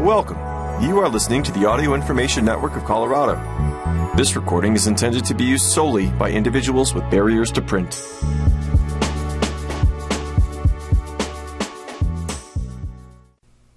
Welcome. You are listening to the Audio Information Network of Colorado. This recording is intended to be used solely by individuals with barriers to print.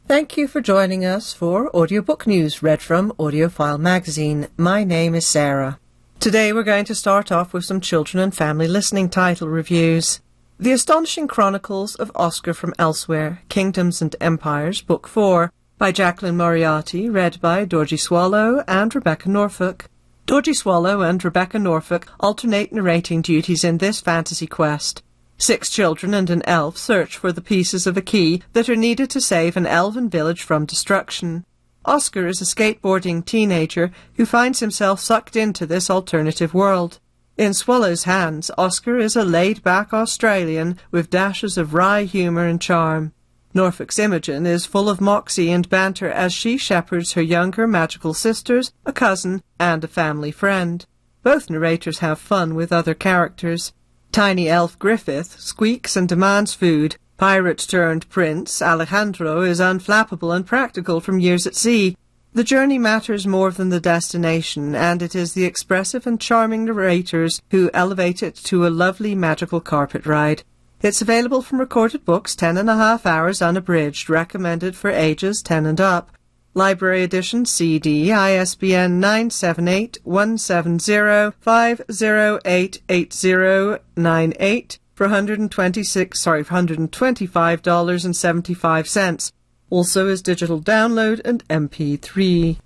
Thank you for joining us for Audiobook News read from AudioFile Magazine. My name is Sarah. Today we're going to start off with some children and family listening title reviews. The Astonishing Chronicles of Oscar from Elsewhere, Kingdoms and Empires, Book 4, by Jaclyn Moriarty, read by Dorje Swallow and Rebecca Norfolk. Dorje Swallow and Rebecca Norfolk alternate narrating duties in this fantasy quest. Six children and an elf search for the pieces of a key that are needed to save an elven village from destruction. Oscar is a skateboarding teenager who finds himself sucked into this alternative world. In Swallow's hands, Oscar is a laid-back Australian with dashes of wry humour and charm. Norfolk's Imogen is full of moxie and banter as she shepherds her younger magical sisters, a cousin, and a family friend. Both narrators have fun with other characters. Tiny elf Griffith squeaks and demands food. Pirate turned prince Alejandro is unflappable and practical from years at sea, the journey matters more than the destination, and it is the expressive and charming narrators who elevate it to a lovely magical carpet ride. It's available from recorded books, ten and a half hours unabridged, recommended for ages 10 and up. Library edition CD, ISBN 978-170-508-8098 for 126, sorry, for $125.75 also as digital download and MP3.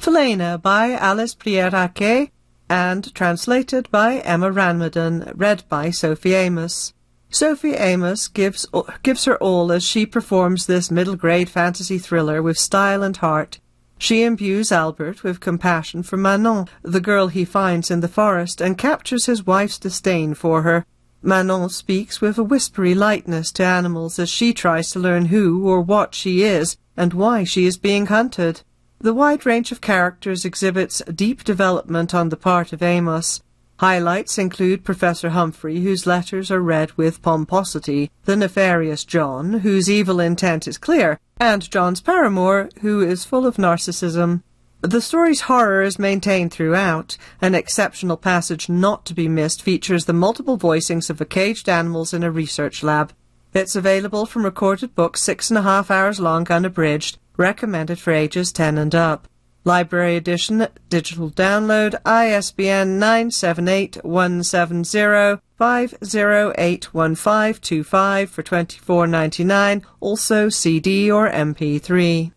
Felena by Alice Prieraque and translated by Emma Ranmaden, read by Sophie Amos. Sophie Amos gives, gives her all as she performs this middle grade fantasy thriller with style and heart. She imbues Albert with compassion for Manon, the girl he finds in the forest, and captures his wife's disdain for her, Manon speaks with a whispery lightness to animals as she tries to learn who or what she is and why she is being hunted. The wide range of characters exhibits deep development on the part of Amos. Highlights include Professor Humphrey, whose letters are read with pomposity, the nefarious John, whose evil intent is clear, and John's paramour, who is full of narcissism. The story's horror is maintained throughout. An exceptional passage not to be missed features the multiple voicings of the caged animals in a research lab. It's available from recorded books six and a half hours long unabridged, recommended for ages 10 and up. Library edition, digital download, ISBN 978-170-5081525 for 24.99, also CD or MP3.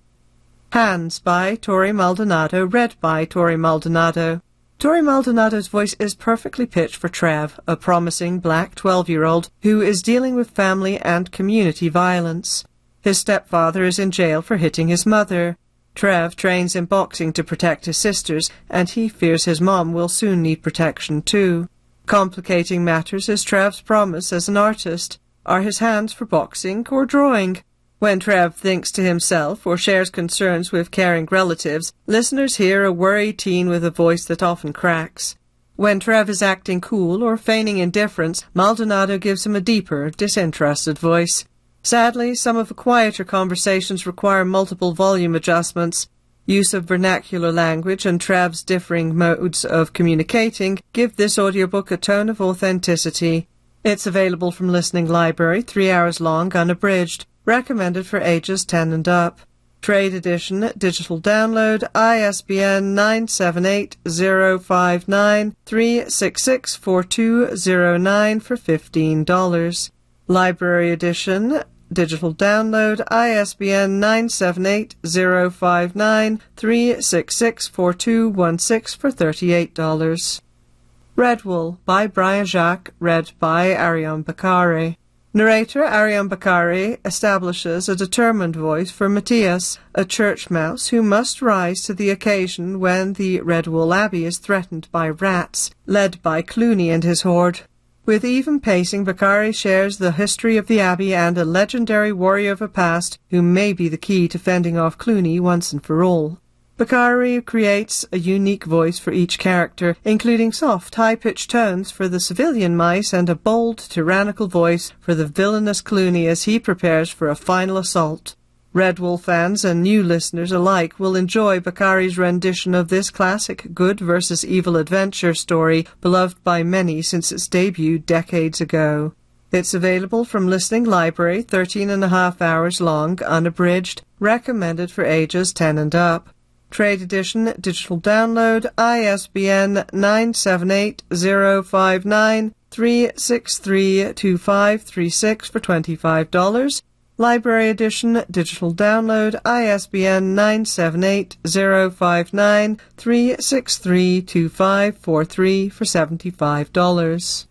Hands by Torrey Maldonado, read by Torrey Maldonado. Torrey Maldonado's voice is perfectly pitched for Trev, a promising black 12-year-old who is dealing with family and community violence. His stepfather is in jail for hitting his mother. Trev trains in boxing to protect his sisters, and he fears his mom will soon need protection too. Complicating matters is Trev's promise as an artist. Are his hands for boxing or drawing? When Trev thinks to himself or shares concerns with caring relatives, listeners hear a worried teen with a voice that often cracks. When Trev is acting cool or feigning indifference, Maldonado gives him a deeper, disinterested voice. Sadly, some of the quieter conversations require multiple volume adjustments. Use of vernacular language and Trev's differing modes of communicating give this audiobook a tone of authenticity. It's available from Listening Library, three hours long, unabridged. Recommended for ages 10 and up. Trade edition, digital download, ISBN 978-059-366-4209 for $15. Library edition, digital download, ISBN 978-059-366-4216 for $38. Redwall by Brian Jacques, read by Ariane Bakari. Narrator Ariane Bakari establishes a determined voice for Matthias, a church mouse who must rise to the occasion when the Redwall Abbey is threatened by rats, led by Cluny and his horde. With even pacing, Bakari shares the history of the Abbey and a legendary warrior of the past who may be the key to fending off Cluny once and for all. Bakari creates a unique voice for each character, including soft, high-pitched tones for the civilian mice and a bold, tyrannical voice for the villainous Cluny as he prepares for a final assault. Redwall fans and new listeners alike will enjoy Bakari's rendition of this classic good versus evil adventure story, beloved by many since its debut decades ago. It's available from Listening Library, 13 and a half hours long, unabridged, recommended for ages 10 and up. Trade edition, digital download, ISBN 978-059-363-2536 for $25. Library edition, digital download, ISBN 978-059-363-2543 for $75.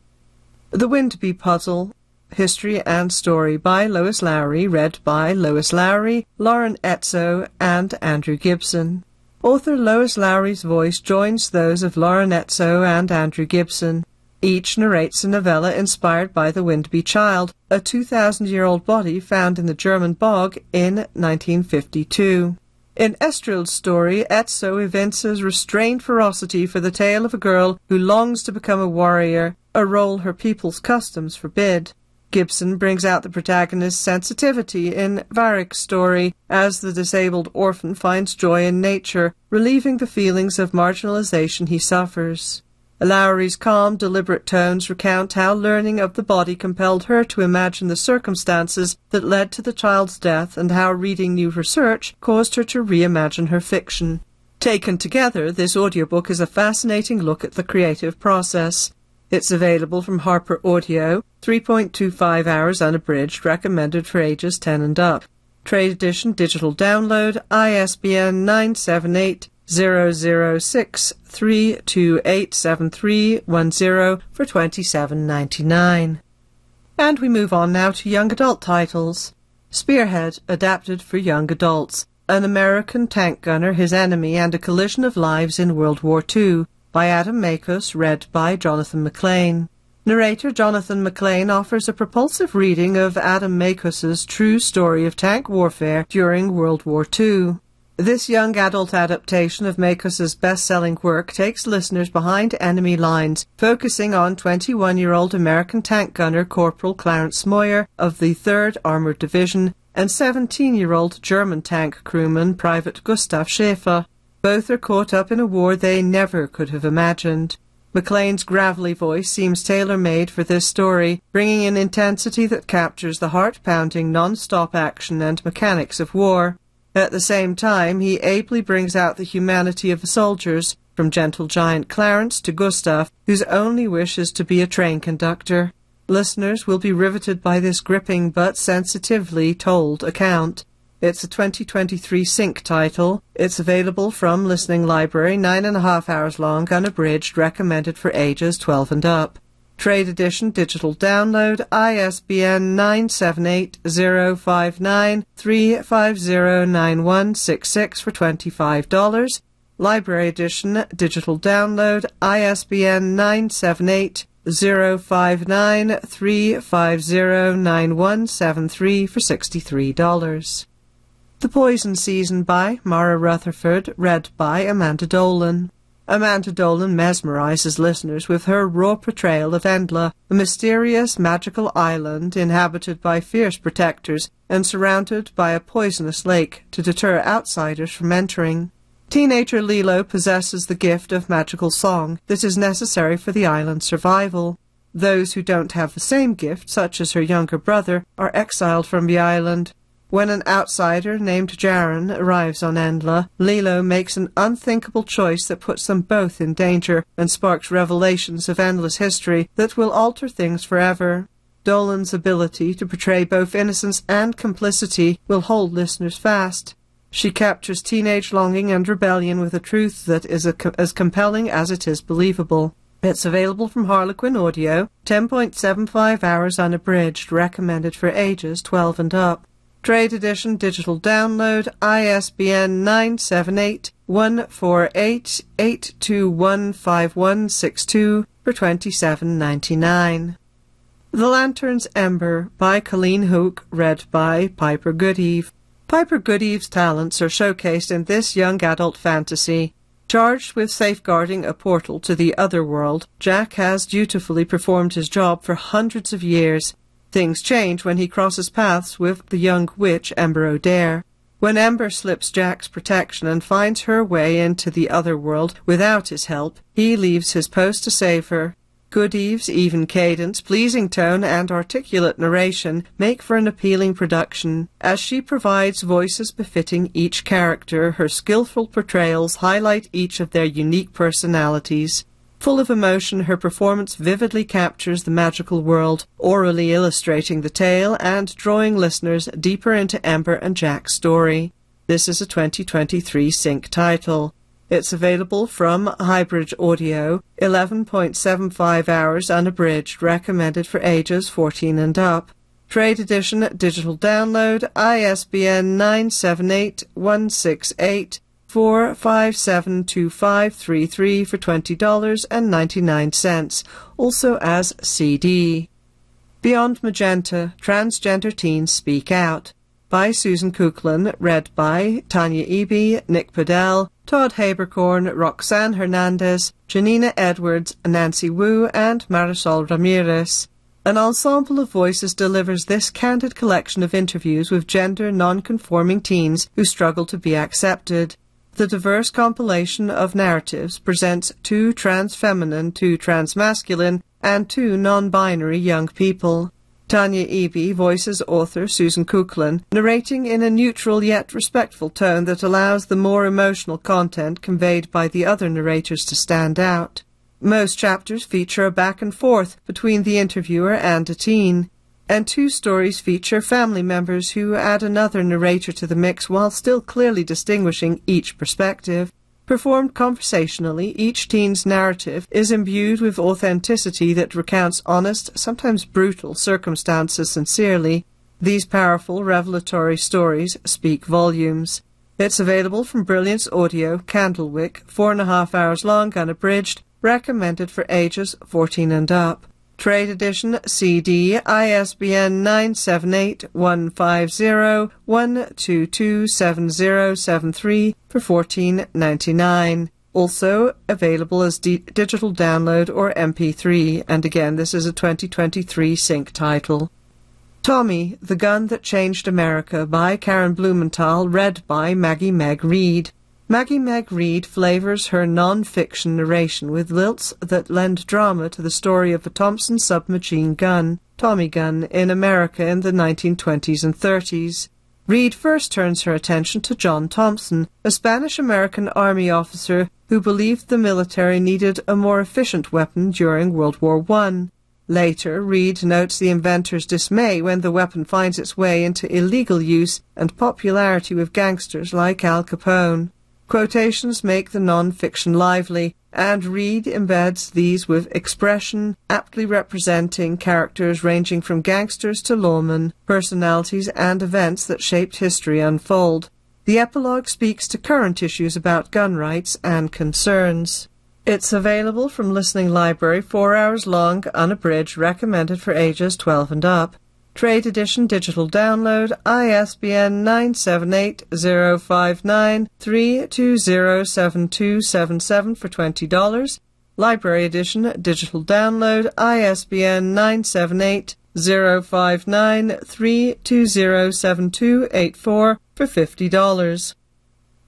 The Windeby Puzzle, History and Story by Lois Lowry, read by Lois Lowry, Lauren Ezzo, and Andrew Gibson. Author Lois Lowry's voice joins those of Lauren Ezzo and Andrew Gibson. Each narrates a novella inspired by the Windeby Child, a 2,000-year-old body found in the German bog in 1952. In Estrild's story, Ezzo evinces restrained ferocity for the tale of a girl who longs to become a warrior, a role her people's customs forbid. Gibson brings out the protagonist's sensitivity in Varick's story as the disabled orphan finds joy in nature, relieving the feelings of marginalization he suffers. Lowry's calm, deliberate tones recount how learning of the body compelled her to imagine the circumstances that led to the child's death and how reading new research caused her to reimagine her fiction. Taken together, this audiobook is a fascinating look at the creative process. It's available from Harper Audio, 3.25 hours unabridged, recommended for ages 10 and up. Trade edition digital download, ISBN 978 006 3287310 for 27.99. And we move on now to young adult titles. Spearhead, adapted for young adults. An American tank gunner, his enemy, and a collision of lives in World War II by Adam Makos, read by Jonathan McLean. Narrator Jonathan McLean offers a propulsive reading of Adam Makos's true story of tank warfare during World War II. This young adult adaptation of Makos's best-selling work takes listeners behind enemy lines, focusing on 21-year-old American tank gunner Corporal Clarence Moyer of the 3rd Armored Division and 17-year-old German tank crewman Private Gustav Schäfer. Both are caught up in a war they never could have imagined. McLean's gravelly voice seems tailor-made for this story, bringing an intensity that captures the heart-pounding non-stop action and mechanics of war. At the same time, he ably brings out the humanity of the soldiers, from gentle giant Clarence to Gustav, whose only wish is to be a train conductor. Listeners will be riveted by this gripping but sensitively told account. It's a 2023 sync title. It's available from Listening Library, nine and a half hours long, unabridged, recommended for ages 12 and up. Trade edition digital download ISBN 978-059-3509166 for $25. Library edition digital download ISBN 978 059 3509173 for $63. The Poison Season by Mara Rutherford, read by Amanda Dolan. Amanda Dolan mesmerizes listeners with her raw portrayal of Endla, a mysterious magical island inhabited by fierce protectors and surrounded by a poisonous lake to deter outsiders from entering. Teenager Lilo possesses the gift of magical song that is necessary for the island's survival. Those who don't have the same gift, such as her younger brother, are exiled from the island. When an outsider named Jaren arrives on Endla, Lilo makes an unthinkable choice that puts them both in danger and sparks revelations of Endla's history that will alter things forever. Dolan's ability to portray both innocence and complicity will hold listeners fast. She captures teenage longing and rebellion with a truth that is co- as compelling as it is believable. It's available from Harlequin Audio, 10.75 hours unabridged, recommended for ages 12 and up. Trade Edition digital download ISBN 978 148 8215162 for 27.99. The Lantern's Ember by Colleen Houck, read by Piper Goodeve. Piper Goodeve's talents are showcased in this young adult fantasy. Charged with safeguarding a portal to the other world, Jack has dutifully performed his job for hundreds of years. Things change when he crosses paths with the young witch Ember O'Dare. When Ember slips Jack's protection and finds her way into the other world without his help, he leaves his post to save her. Goodeve's even cadence, pleasing tone, and articulate narration make for an appealing production. As she provides voices befitting each character, her skillful portrayals highlight each of their unique personalities. Full of emotion, her performance vividly captures the magical world, orally illustrating the tale and drawing listeners deeper into Ember and Jack's story. This is a 2023 sync title. It's available from Highbridge Audio, 11.75 hours unabridged, recommended for ages 14 and up. Trade edition digital download ISBN 978 four five seven two five three three for twenty dollars and ninety nine cents, also as CD. Beyond Magenta, Transgender Teens Speak Out by Susan Kuklin, read by Tanya Eby, Nick Podehl, Todd Haberkorn, Roxanne Hernandez, Janina Edwards, Nancy Wu, and Marisol Ramirez. An ensemble of voices delivers this candid collection of interviews with gender non-conforming teens who struggle to be accepted. The diverse compilation of narratives presents two trans feminine, two trans masculine, and two non binary young people. Tanya Eby voices author Susan Kuklin, narrating in a neutral yet respectful tone that allows the more emotional content conveyed by the other narrators to stand out. Most chapters feature a back and forth between the interviewer and a teen, and two stories feature family members who add another narrator to the mix while still clearly distinguishing each perspective. Performed conversationally, each teen's narrative is imbued with authenticity that recounts honest, sometimes brutal, circumstances sincerely. These powerful, revelatory stories speak volumes. It's available from Brilliance Audio, Candlewick, four and a half hours long, unabridged, recommended for ages 14 and up. Trade Edition CD ISBN 978-150-1227073 for fourteen ninety nine. Also available as d- digital download or MP3, and again, this is a 2023 sync title. Tommy, The Gun That Changed America by Karen Blumenthal, read by Maggie Meg Reed. Maggie Meg Reed flavors her non-fiction narration with lilts that lend drama to the story of a Thompson submachine gun, Tommy gun, in America in the 1920s and 30s. Reed first turns her attention to John Thompson, a Spanish-American army officer who believed the military needed a more efficient weapon during World War I. Later, Reed notes the inventor's dismay when the weapon finds its way into illegal use and popularity with gangsters like Al Capone. Quotations make the non-fiction lively, and Reed embeds these with expression, aptly representing characters ranging from gangsters to lawmen, personalities and events that shaped history unfold. The epilogue speaks to current issues about gun rights and concerns. It's available from Listening Library, four hours long, unabridged, recommended for ages 12 and up. Trade Edition Digital Download ISBN 978-059-3207277 for $20. Library Edition Digital Download ISBN 978-059-3207284 for $50.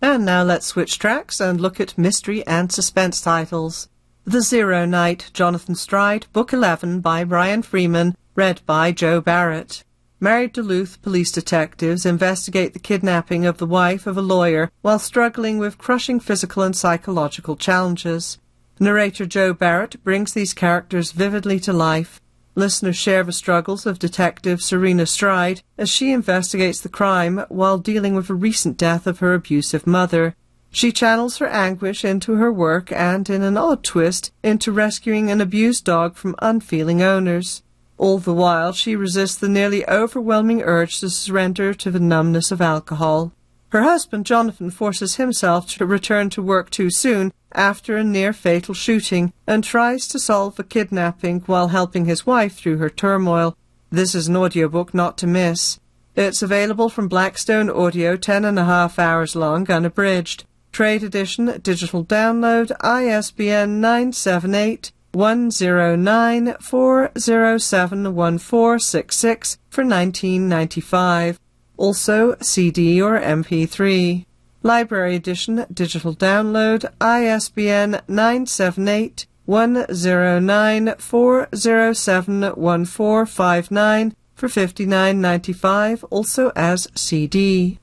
And now let's switch tracks and look at mystery and suspense titles. The Zero Night, Jonathan Stride, Book 11 by Brian Freeman, Read by Joe Barrett. Married Duluth police detectives investigate the kidnapping of the wife of a lawyer while struggling with crushing physical and psychological challenges. Narrator Joe Barrett brings these characters vividly to life. Listeners share the struggles of Detective Serena Stride as she investigates the crime while dealing with the recent death of her abusive mother. She channels her anguish into her work and, in an odd twist, into rescuing an abused dog from unfeeling owners. All the while, she resists the nearly overwhelming urge to surrender to the numbness of alcohol. Her husband, Jonathan, forces himself to return to work too soon after a near fatal shooting and tries to solve a kidnapping while helping his wife through her turmoil. This is an audiobook not to miss. It's available from Blackstone Audio, ten and a half hours long, unabridged. Trade edition, digital download, ISBN 978 one zero nine four zero seven one four six six for nineteen ninety five. also CD or MP3. Library Edition Digital Download ISBN 978 109 407 1459 for 59.95 also as CD.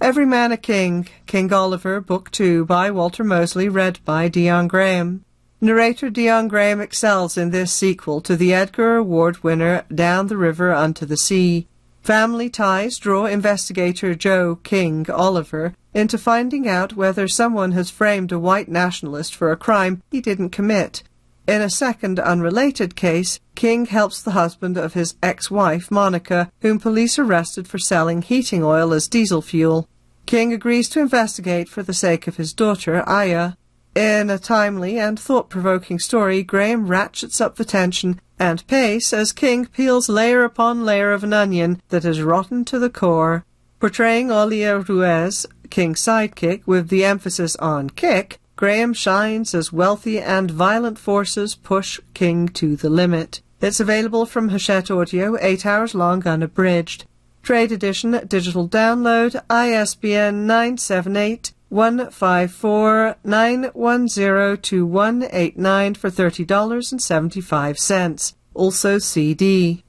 Every Man a King, King Oliver, Book 2 by Walter Mosley, read by Dion Graham. Narrator Dion Graham excels in this sequel to the Edgar Award winner Down the River Unto the Sea. Family ties draw investigator Joe King Oliver into finding out whether someone has framed a white nationalist for a crime he didn't commit. In a second unrelated case, King helps the husband of his ex-wife, Monica, whom police arrested for selling heating oil as diesel fuel. King agrees to investigate for the sake of his daughter, Aya. In a timely and thought-provoking story, Graham ratchets up the tension and pace as King peels layer upon layer of an onion that is rotten to the core. Portraying Olia Ruiz, King's sidekick, with the emphasis on kick, Graham shines as wealthy and violent forces push King to the limit. It's available from Hachette Audio, 8 hours long unabridged. Trade edition, digital download, ISBN 978 154 910 2189 for $30.75. Also CD.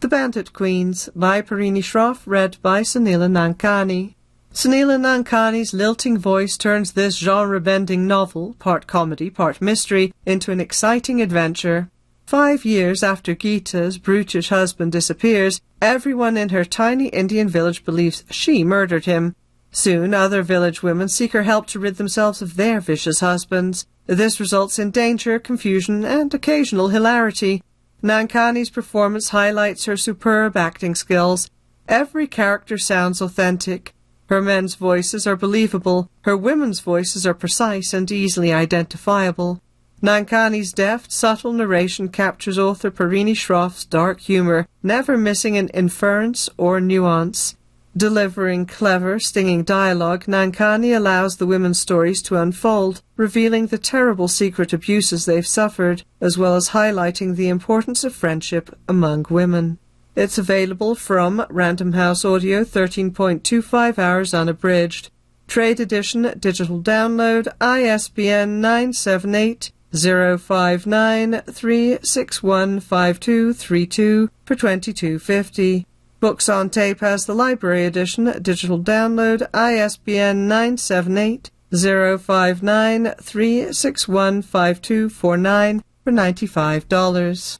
The Bandit Queens by Parini Shroff, read by Soneela Nankani. Soneela Nankani's lilting voice turns this genre-bending novel, part comedy, part mystery, into an exciting adventure. Five years after Geeta's brutish husband disappears, everyone in her tiny Indian village believes she murdered him. Soon other village women seek her help to rid themselves of their vicious husbands. This results in danger, confusion, and occasional hilarity. Nankani's performance highlights her superb acting skills. Every character sounds authentic. Her men's voices are believable, her women's voices are precise and easily identifiable. Nankani's deft, subtle narration captures author Parini Shroff's dark humor, never missing an inference or nuance. Delivering clever, stinging dialogue, Nankani allows the women's stories to unfold, revealing the terrible secret abuses they've suffered, as well as highlighting the importance of friendship among women. It's available from Random House Audio 13.25 hours unabridged. Trade edition digital download ISBN 978 059 3615232 for 22.50. Books on tape has the library edition digital download ISBN 978 059 3615249 for $95.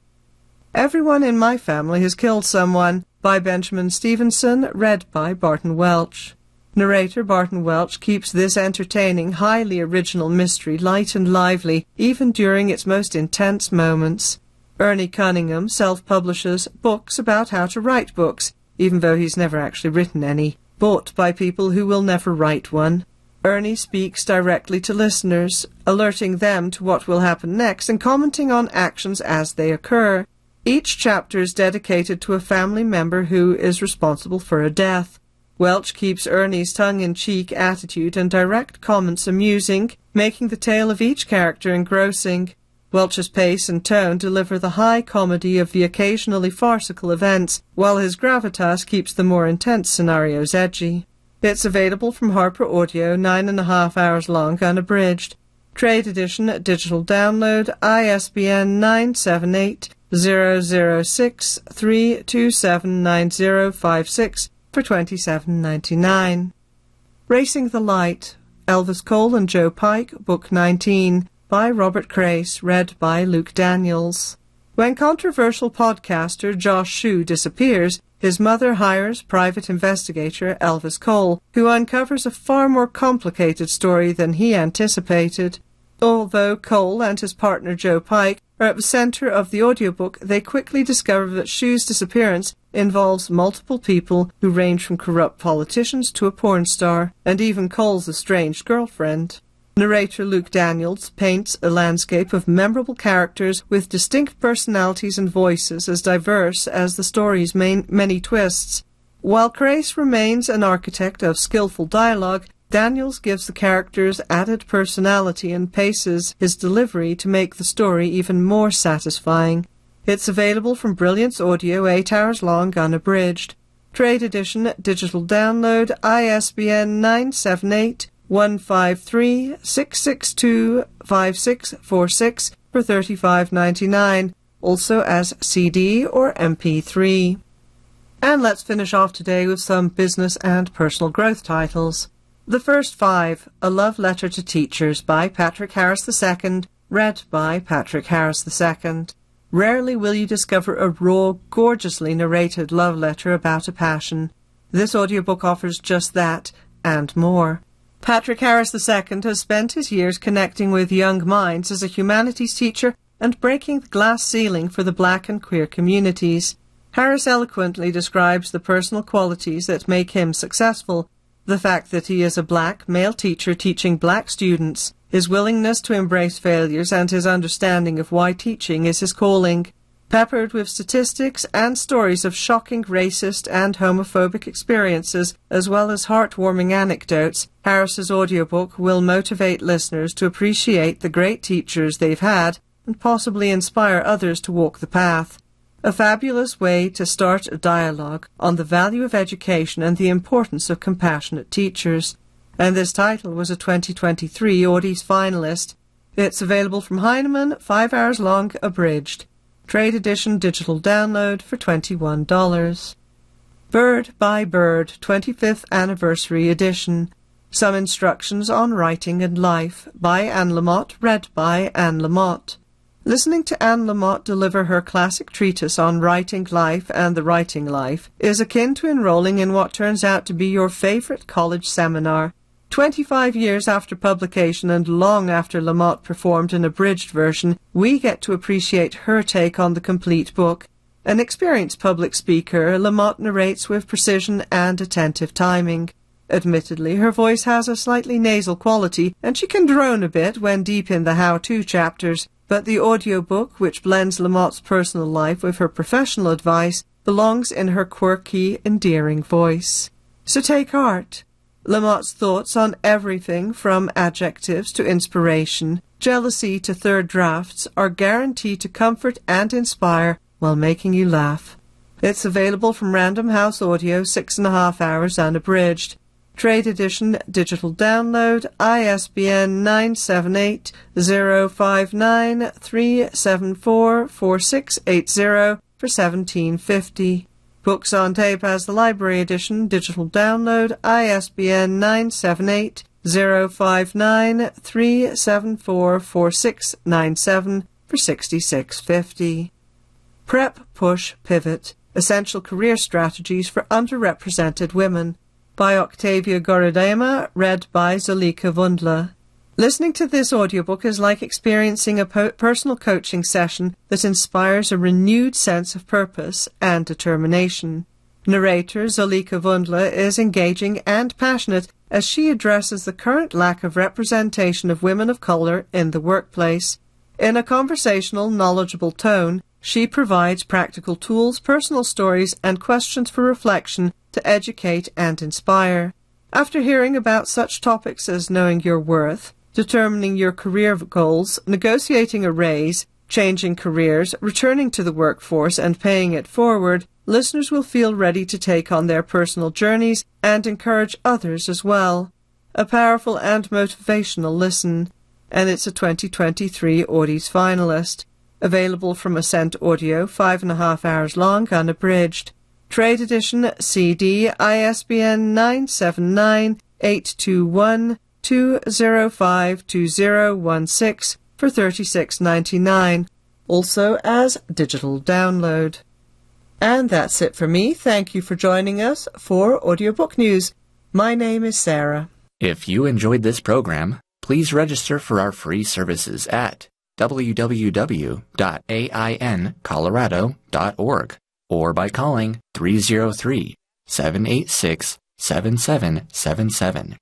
Everyone in My Family Has Killed Someone by Benjamin Stevenson, read by Barton Welch. Narrator Barton Welch keeps this entertaining, highly original mystery light and lively, even during its most intense moments. Ernie Cunningham self-publishes books about how to write books, even though he's never actually written any, bought by people who will never write one. Ernie speaks directly to listeners, alerting them to what will happen next and commenting on actions as they occur. Each chapter is dedicated to a family member who is responsible for a death. Welch keeps Ernie's tongue-in-cheek attitude and direct comments amusing, making the tale of each character engrossing. Welch's pace and tone deliver the high comedy of the occasionally farcical events, while his gravitas keeps the more intense scenarios edgy. It's available from Harper Audio, nine and a half hours long, unabridged. Trade edition, at digital download, ISBN 978 006 3279056 for twenty seven ninety nine. Racing the Light, Elvis Cole and Joe Pike, Book 19, by Robert Crais, read by Luke Daniels. When controversial podcaster Josh Shue disappears, his mother hires private investigator Elvis Cole, who uncovers a far more complicated story than he anticipated. Although Cole and his partner Joe Pike are at the center of the audiobook, they quickly discover that Shue's disappearance involves multiple people who range from corrupt politicians to a porn star, and even Cole's estranged girlfriend. Narrator Luke Daniels paints a landscape of memorable characters with distinct personalities and voices as diverse as the story's main, many twists. While Crais remains an architect of skillful dialogue, Daniels gives the characters added personality and paces his delivery to make the story even more satisfying. It's available from Brilliance Audio, 8 hours long, unabridged. Trade Edition Digital Download ISBN 978 153 662 5646 for $35.99, also as CD or MP3. And let's finish off today with some business and personal growth titles. The first five A Love Letter to Teachers by Patrick Harris II, read by Patrick Harris II. Rarely will you discover a raw, gorgeously narrated love letter about a passion. This audiobook offers just that, and more. Patrick Harris II has spent his years connecting with young minds as a humanities teacher and breaking the glass ceiling for the black and queer communities. Harris eloquently describes the personal qualities that make him successful the fact that he is a black male teacher teaching black students, his willingness to embrace failures, and his understanding of why teaching is his calling. Peppered with statistics and stories of shocking racist and homophobic experiences, as well as heartwarming anecdotes, Harris's audiobook will motivate listeners to appreciate the great teachers they've had and possibly inspire others to walk the path. A fabulous way to start a dialogue on the value of education and the importance of compassionate teachers. And this title was a 2023 Audies finalist. It's available from Heinemann, five hours long, abridged. Trade edition digital download for $21. Bird by Bird 25th Anniversary Edition. Some Instructions on Writing and Life by Anne Lamott, read by Anne Lamott. Listening to Anne Lamott deliver her classic treatise on writing life and the writing life is akin to enrolling in what turns out to be your favorite college seminar. Twenty-five years after publication and long after Lamott performed an abridged version, we get to appreciate her take on the complete book. An experienced public speaker, Lamott narrates with precision and attentive timing. Admittedly, her voice has a slightly nasal quality, and she can drone a bit when deep in the how-to chapters but the audiobook, which blends Lamott's personal life with her professional advice, belongs in her quirky, endearing voice. So take heart. Lamott's thoughts on everything from adjectives to inspiration, jealousy to third drafts are guaranteed to comfort and inspire while making you laugh. It's available from Random House Audio, six and a half hours unabridged. Trade Edition Digital Download ISBN 978-059-374-4680 for 1750. Books on tape as the Library Edition Digital Download ISBN 978 059 374 4697 for 6650. Prep, Push, Pivot Essential Career Strategies for Underrepresented Women by Octavia Goredema, read by Zolika Wundler. Listening to this audiobook is like experiencing a po- personal coaching session that inspires a renewed sense of purpose and determination. Narrator Zolika Wundler is engaging and passionate as she addresses the current lack of representation of women of color in the workplace. In a conversational, knowledgeable tone, she provides practical tools, personal stories, and questions for reflection to educate and inspire. After hearing about such topics as knowing your worth, determining your career goals, negotiating a raise, changing careers, returning to the workforce, and paying it forward, listeners will feel ready to take on their personal journeys and encourage others as well. A powerful and motivational listen, and it's a 2023 Audies finalist. Available from Ascent Audio, five and a half hours long, unabridged. Trade Edition CD ISBN 979 821 205 2016 for 36.99, also as digital download. And that's it for me. Thank you for joining us for Audiobook News. My name is Sarah. If you enjoyed this program, please register for our free services at www.aincolorado.org or by calling 303 786 7777.